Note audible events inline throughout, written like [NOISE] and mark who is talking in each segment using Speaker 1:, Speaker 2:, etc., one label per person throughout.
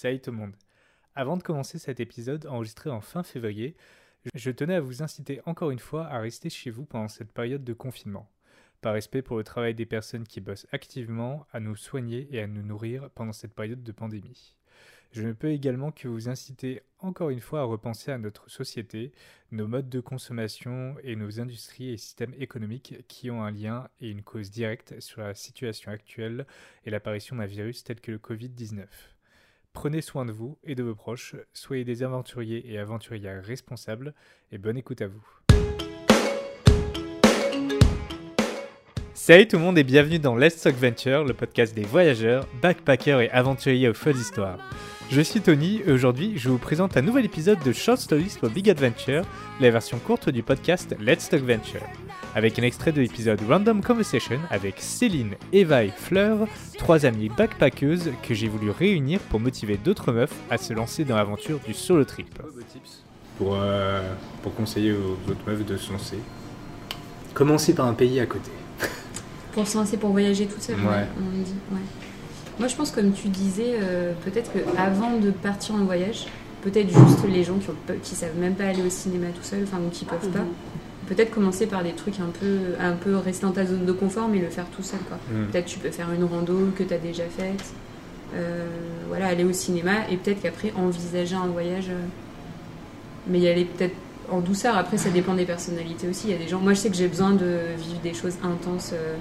Speaker 1: Salut tout le monde. Avant de commencer cet épisode enregistré en fin février, je tenais à vous inciter encore une fois à rester chez vous pendant cette période de confinement. Par respect pour le travail des personnes qui bossent activement à nous soigner et à nous nourrir pendant cette période de pandémie. Je ne peux également que vous inciter encore une fois à repenser à notre société, nos modes de consommation et nos industries et systèmes économiques qui ont un lien et une cause directe sur la situation actuelle et l'apparition d'un virus tel que le Covid-19. Prenez soin de vous et de vos proches, soyez des aventuriers et aventurières responsables et bonne écoute à vous. Salut tout le monde et bienvenue dans Let's Talk Venture, le podcast des voyageurs, backpackers et aventuriers aux folles histoires. Je suis Tony et aujourd'hui je vous présente un nouvel épisode de Short Stories for Big Adventure, la version courte du podcast Let's Talk Venture. Avec un extrait de l'épisode Random Conversation avec Céline, Eva et Fleur, trois amies backpackeuses que j'ai voulu réunir pour motiver d'autres meufs à se lancer dans l'aventure du solo trip.
Speaker 2: pour, euh, pour conseiller aux autres meufs de se lancer. Commencez par un pays à côté. [LAUGHS]
Speaker 3: Pour se lancer, pour voyager toute seule,
Speaker 2: Ouais.
Speaker 3: ouais, on dit, ouais. Moi, je pense, comme tu disais, euh, peut-être qu'avant de partir en voyage, peut-être juste les gens qui, qui savent même pas aller au cinéma tout seul, enfin, ou qui peuvent pas, peut-être commencer par des trucs un peu, un peu rester dans ta zone de confort, mais le faire tout seul, quoi.
Speaker 2: Mm.
Speaker 3: Peut-être tu peux faire une rando que tu as déjà faite, euh, voilà, aller au cinéma, et peut-être qu'après, envisager un voyage, euh, mais y aller peut-être en douceur. Après, ça dépend des personnalités aussi. Il y a des gens. Moi, je sais que j'ai besoin de vivre des choses intenses euh,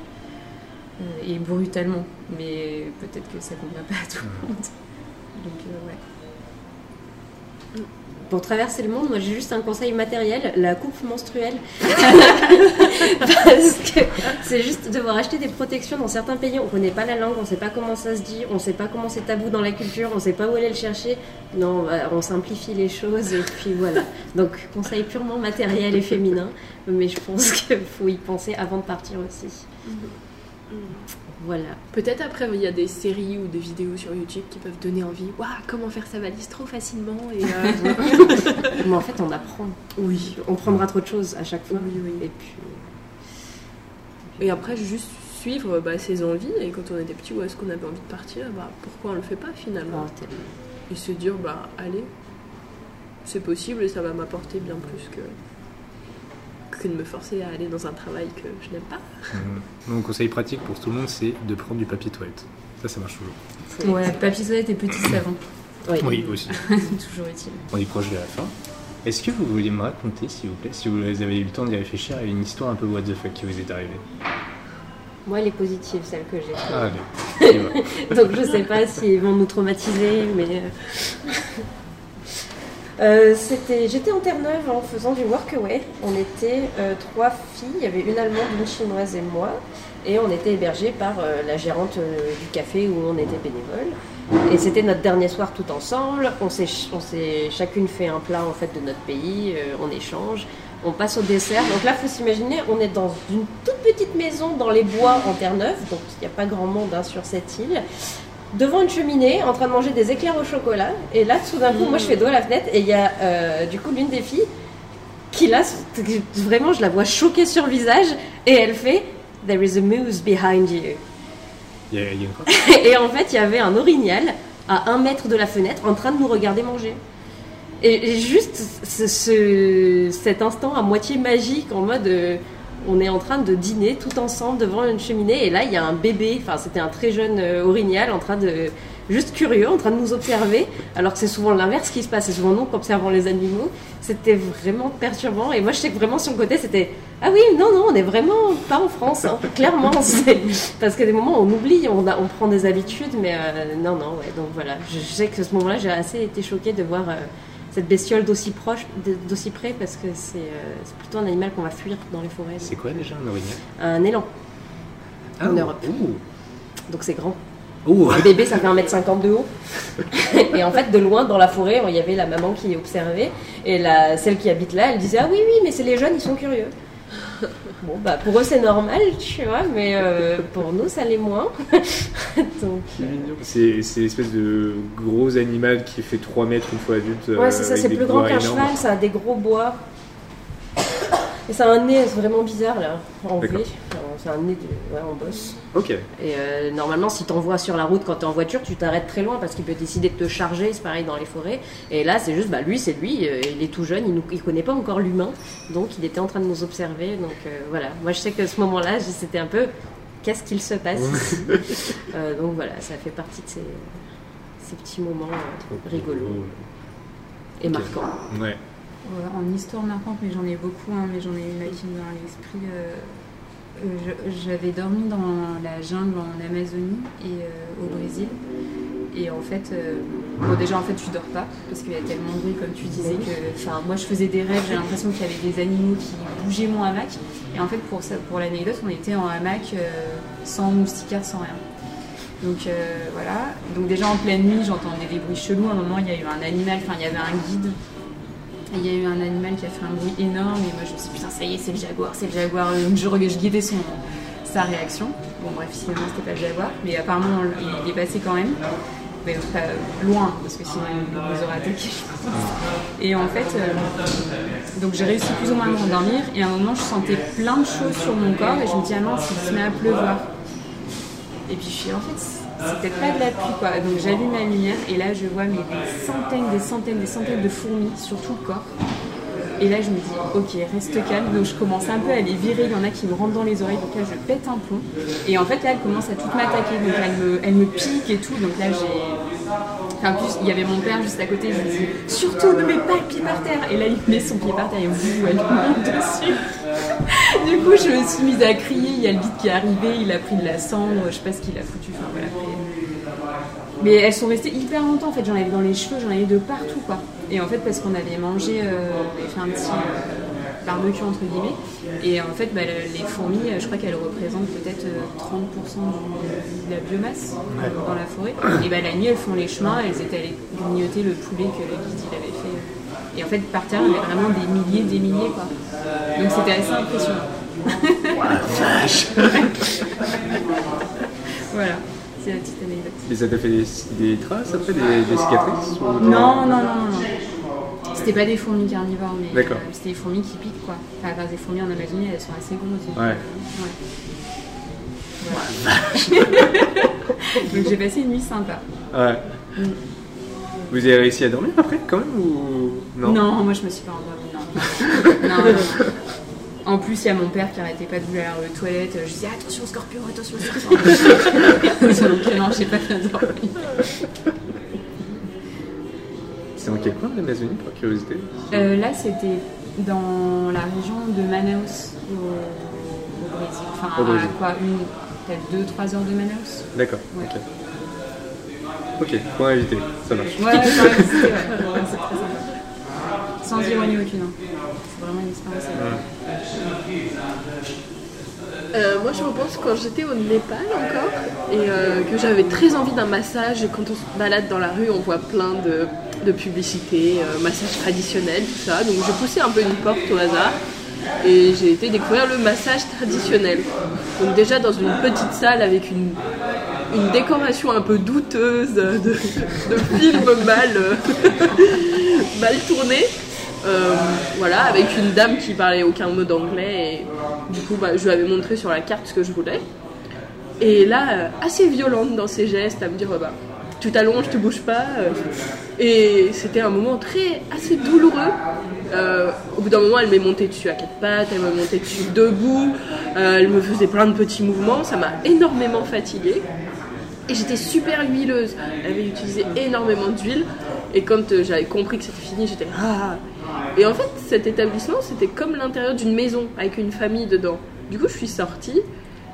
Speaker 3: euh, et brutalement, mais peut-être que ça convient pas à tout le monde. Donc, euh, ouais.
Speaker 4: Pour traverser le monde, moi j'ai juste un conseil matériel, la coupe menstruelle. [LAUGHS] Parce que c'est juste devoir acheter des protections dans certains pays, on connaît pas la langue, on sait pas comment ça se dit, on sait pas comment c'est tabou dans la culture, on sait pas où aller le chercher. Non, bah, on simplifie les choses et puis voilà. Donc conseil purement matériel et féminin, mais je pense qu'il faut y penser avant de partir aussi. Voilà.
Speaker 5: Peut-être après, il y a des séries ou des vidéos sur YouTube qui peuvent donner envie. Waouh, comment faire sa valise trop facilement et euh, [LAUGHS]
Speaker 4: Mais en fait on apprend.
Speaker 5: Oui.
Speaker 4: On prendra trop de choses à chaque fois.
Speaker 5: Oui, oui.
Speaker 4: Et puis
Speaker 5: Et après, juste suivre bah, ses envies. Et quand on était petit, où est-ce qu'on avait envie de partir? Bah, Pourquoi on le fait pas finalement?
Speaker 4: Oh, tellement.
Speaker 5: Et se dire, bah allez, c'est possible et ça va m'apporter bien plus que que de me forcer à aller dans un travail que je n'aime pas.
Speaker 2: Mm. Donc, conseil pratique pour tout le monde, c'est de prendre du papier toilette. Ça, ça marche toujours.
Speaker 3: Ouais, papier toilette et petit savon,
Speaker 4: Oui.
Speaker 2: aussi.
Speaker 3: c'est [LAUGHS] toujours utile.
Speaker 2: On est proche de la fin. Est-ce que vous voulez me raconter, s'il vous plaît, si vous avez eu le temps d'y réfléchir, à une histoire un peu what the fuck qui vous est arrivée?
Speaker 4: Moi, elle est positive, celle que j'ai.
Speaker 2: Ah, allez. [LAUGHS]
Speaker 4: Donc je sais pas s'ils vont nous traumatiser, mais. Euh, j'étais en Terre-Neuve en faisant du workaway. On était euh, trois filles, il y avait une allemande, une chinoise et moi, et on était hébergés par euh, la gérante euh, du café où on était bénévole. Et c'était notre dernier soir tout ensemble. On s'est, chacune fait un plat en fait de notre pays. on échange. On passe au dessert. Donc là, faut s'imaginer, on est dans une toute petite maison dans les bois en Terre-Neuve. Donc il n'y a pas grand monde hein, sur cette île devant une cheminée en train de manger des éclairs au chocolat. Et là, tout d'un coup, moi je fais dos à la fenêtre et il y a euh, du coup l'une des filles qui là, vraiment, je la vois choquée sur le visage et elle fait There is a moose behind you. [LAUGHS] Et en fait, il y avait un orignal à un mètre de la fenêtre en train de nous regarder manger. Et, et juste ce, ce- cet instant à moitié magique en mode euh, on est en train de dîner tout ensemble devant une cheminée et là il y a un bébé, enfin c'était un très jeune euh, orignal en train de juste curieux, en train de nous observer, alors que c'est souvent l'inverse qui se passe, c'est souvent nous qui observons les animaux. C'était vraiment perturbant et moi je sais que vraiment sur le côté c'était ah oui non non on est vraiment pas en France hein, [LAUGHS] clairement [LAUGHS] c'est parce que des moments on oublie, on, on prend des habitudes mais euh, non non ouais donc voilà je, je sais que ce moment-là j'ai assez été choquée de voir euh, cette bestiole d'aussi proche d'aussi près parce que c'est euh, c'est plutôt un animal qu'on va fuir dans les forêts.
Speaker 2: C'est quoi déjà un orignal
Speaker 4: Un élan en
Speaker 2: oh.
Speaker 4: Europe.
Speaker 2: Ouh.
Speaker 4: donc c'est grand.
Speaker 2: Ouh.
Speaker 4: Un bébé, ça fait 1m50 de haut. [LAUGHS] et en fait, de loin, dans la forêt, il y avait la maman qui observait. Et la, celle qui habite là, elle disait Ah oui, oui, mais c'est les jeunes, ils sont curieux. Bon, bah pour eux, c'est normal, tu vois, mais euh, pour nous, ça l'est moins. [LAUGHS] Donc,
Speaker 2: C'est. C'est c'est l'espèce de gros animal qui fait 3 mètres une fois adulte.
Speaker 4: ouais, c'est ça, c'est plus grand qu'un cheval, ça a des gros bois. Et ça a un nez vraiment bizarre, là, en V. C'est un nez de- ouais, en bosse.
Speaker 2: Ok.
Speaker 4: Et euh, normalement, si t'en vois sur la route quand t'es en voiture, tu t'arrêtes très loin parce qu'il peut décider de te charger. C'est pareil dans les forêts. Et là, c'est juste, bah lui, c'est lui. euh, il est tout jeune, il, nous, il connaît pas encore l'humain, donc il était en train de nous observer. Donc euh, voilà. Moi, je sais que ce moment-là, c'était un peu, qu'est-ce qu'il se passe ici [LAUGHS] Euh, Donc voilà, ça fait partie de ces, ces petits moments euh, rigolos et marquants.
Speaker 2: Ouais.
Speaker 3: En histoire marquante, mais j'en ai beaucoup, hein, mais j'en ai une là qui me vient à l'esprit. J'avais dormi dans la jungle en Amazonie et euh, au Brésil. Et en fait, euh, bon déjà en fait tu dors pas parce qu'il y a tellement de bruit comme tu disais que, moi je faisais des rêves, j'ai l'impression qu'il y avait des animaux qui bougeaient mon hamac. Et en fait pour pour l'anecdote, on était en hamac euh, sans moustiquaire, sans rien. Donc voilà. Donc déjà en pleine nuit, j'entendais des bruits chelous. À un moment, il y a eu un animal, enfin il y avait un guide. Il y a eu un animal qui a fait un bruit énorme. Et moi je me suis dit putain ça y est, c'est le jaguar, c'est le jaguar. Donc je, je guettais son sa réaction. Bon bref, finalement c'était pas le jaguar, mais apparemment il est passé quand même. Mais pas loin, parce que sinon il nous aurait attaqué. Et en fait, euh, donc j'ai réussi plus ou moins à me rendormir. Et à un moment, je sentais plein de choses sur mon corps. Et je me dis, ah mince, il se met à pleuvoir. Et puis je suis en fait, c'est peut-être pas de la pluie quoi. Donc j'allume la lumière et là je vois mais des centaines, des centaines, des centaines de fourmis sur tout le corps. Et là je me dis ok reste calme. Donc je commence un peu à les virer. Il y en a qui me rentrent dans les oreilles. Donc là je pète un plomb. Et en fait là elle commence à tout m'attaquer. Donc elle me, elle me pique et tout. Donc là j'ai Enfin, en plus, il y avait mon père juste à côté, je lui dis surtout ne mets pas le pied par terre. Et là, il met son pied par terre et vous, elle monte dessus. Du coup, je me suis mise à crier. Il y a le guide qui est arrivé, il a pris de la cendre, je sais pas ce qu'il a foutu. Enfin, voilà. Mais elles sont restées hyper longtemps en fait. J'en avais dans les cheveux, j'en avais de partout quoi. Et en fait, parce qu'on avait mangé, euh, on avait fait un petit euh, barbecue entre guillemets. Et en fait, bah, le- les fourmis, euh, je crois qu'elles représentent peut-être euh, 30% du- de la biomasse euh, dans la forêt. Et bah, la nuit, elles font les chemins, elles étaient allées grignoter le poulet que le guide il avait fait. Et en fait, par terre, il y avait vraiment des milliers, des milliers quoi. Donc c'était assez impressionnant. [LAUGHS] voilà, c'est la petite anecdote.
Speaker 2: Et ça t'a fait des, des traces après, des, des cicatrices ou-
Speaker 3: Non, non, non, non. C'était pas des fourmis carnivores, mais euh, c'était des fourmis qui piquent quoi. Enfin, des fourmis en Amazonie, elles sont assez grosses.
Speaker 2: Ouais.
Speaker 3: ouais. [LAUGHS] donc j'ai passé une nuit sympa.
Speaker 2: Ouais.
Speaker 3: Mm.
Speaker 2: Vous avez réussi à dormir après quand même ou non
Speaker 3: Non, moi je me suis pas endormie, non. non, non, non. En plus, il y a mon père qui arrêtait pas de vouloir aller aux toilettes. Je disais attention scorpion, attention scorpion. [LAUGHS] Donc non, j'ai pas fait dormir.
Speaker 2: C'est dans quel coin de l'Amazonie par curiosité
Speaker 3: Euh, là, c'était dans la région de Manaus, au, au Brésil. Enfin,
Speaker 2: Au Brésil.
Speaker 3: à quoi une, Peut-être 2-3 heures de Manaus
Speaker 2: D'accord.
Speaker 3: Ouais.
Speaker 2: Ok. Ok, point invité, ça marche.
Speaker 3: Ouais, c'est très sympa. Sans ironie aucune. hein. C'est vraiment une expérience.
Speaker 5: Euh, moi, je repense quand j'étais au Népal encore et euh, que j'avais très envie d'un massage. Quand on se balade dans la rue, on voit plein de, de publicités, euh, massage traditionnel, tout ça. Donc, j'ai poussé un peu une porte au hasard et j'ai été découvrir le massage traditionnel. Donc, déjà dans une petite salle avec une, une décoration un peu douteuse de, de films mal, euh, [LAUGHS] mal tournés. Euh, voilà, avec une dame qui parlait aucun mot d'anglais et du coup bah, je lui avais montré sur la carte ce que je voulais. Et là, euh, assez violente dans ses gestes, à me dire bah, tu t'allonges, tu bouges pas. euh. et c'était un moment très assez douloureux. Euh, au bout d'un moment, elle m'est montée dessus à quatre pattes, elle m'est montée dessus debout, euh, elle me faisait plein de petits mouvements, ça m'a énormément fatiguée. Et j'étais super huileuse. Elle avait utilisé énormément d'huile. Et quand j'avais compris que c'était fini, j'étais ah. Et en fait, cet établissement, c'était comme l'intérieur d'une maison avec une famille dedans. Du coup, je suis sortie.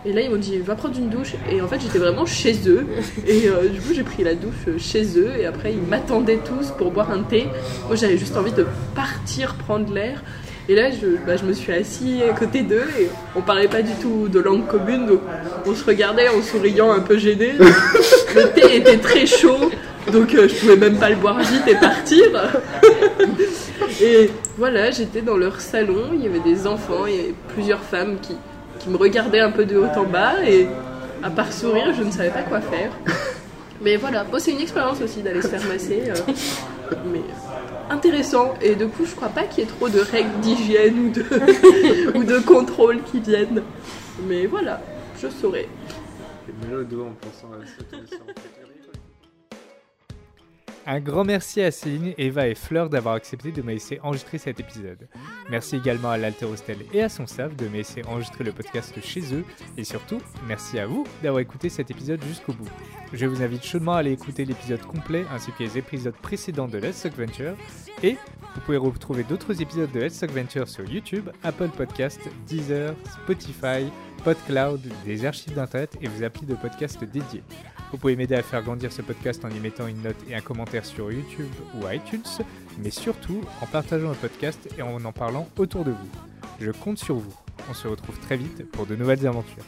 Speaker 5: Et là, ils m'ont dit, va prendre une douche. Et en fait, j'étais vraiment chez eux. Et euh, du coup, j'ai pris la douche euh, chez eux. Et après, ils m'attendaient tous pour boire un thé. Moi, j'avais juste envie de partir prendre l'air. Et là, je, bah, me suis assis à côté d'eux et on parlait pas du tout de langue commune, donc on se regardait en souriant un peu gêné. [LAUGHS] Le thé était très chaud, donc euh, je pouvais même pas le boire vite et partir. [LAUGHS] Et voilà, j'étais dans leur salon, il y avait des enfants, il y avait plusieurs femmes qui, qui me regardaient un peu de haut en bas et à part sourire, je ne savais pas quoi faire. [LAUGHS] Mais voilà, bon, c'est une expérience aussi d'aller se faire masser. euh, mais euh, intéressant. Et du coup, je crois pas qu'il y ait trop de règles d'hygiène ou de, [LAUGHS] ou de contrôle qui viennent. Mais voilà, je saurai.
Speaker 2: Et mets-le au dos en pensant à ce
Speaker 1: Un grand merci à Céline, Eva et Fleur d'avoir accepté de me laisser enregistrer cet épisode. Merci également à l'Alterostel et à son staff de me laisser enregistrer le podcast chez eux. Et surtout, merci à vous d'avoir écouté cet épisode jusqu'au bout. Je vous invite chaudement à aller écouter l'épisode complet ainsi que les épisodes précédents de Let's Talk Venture. Et vous pouvez retrouver d'autres épisodes de Let's Talk Venture sur YouTube, Apple Podcast, Deezer, Spotify, PodCloud, des archives d'internet et vos applis de podcast dédiés. Vous pouvez m'aider à faire grandir ce podcast en y mettant une note et un commentaire sur YouTube ou iTunes, mais surtout en partageant le podcast et en en parlant autour de vous. Je compte sur vous. On se retrouve très vite pour de nouvelles aventures.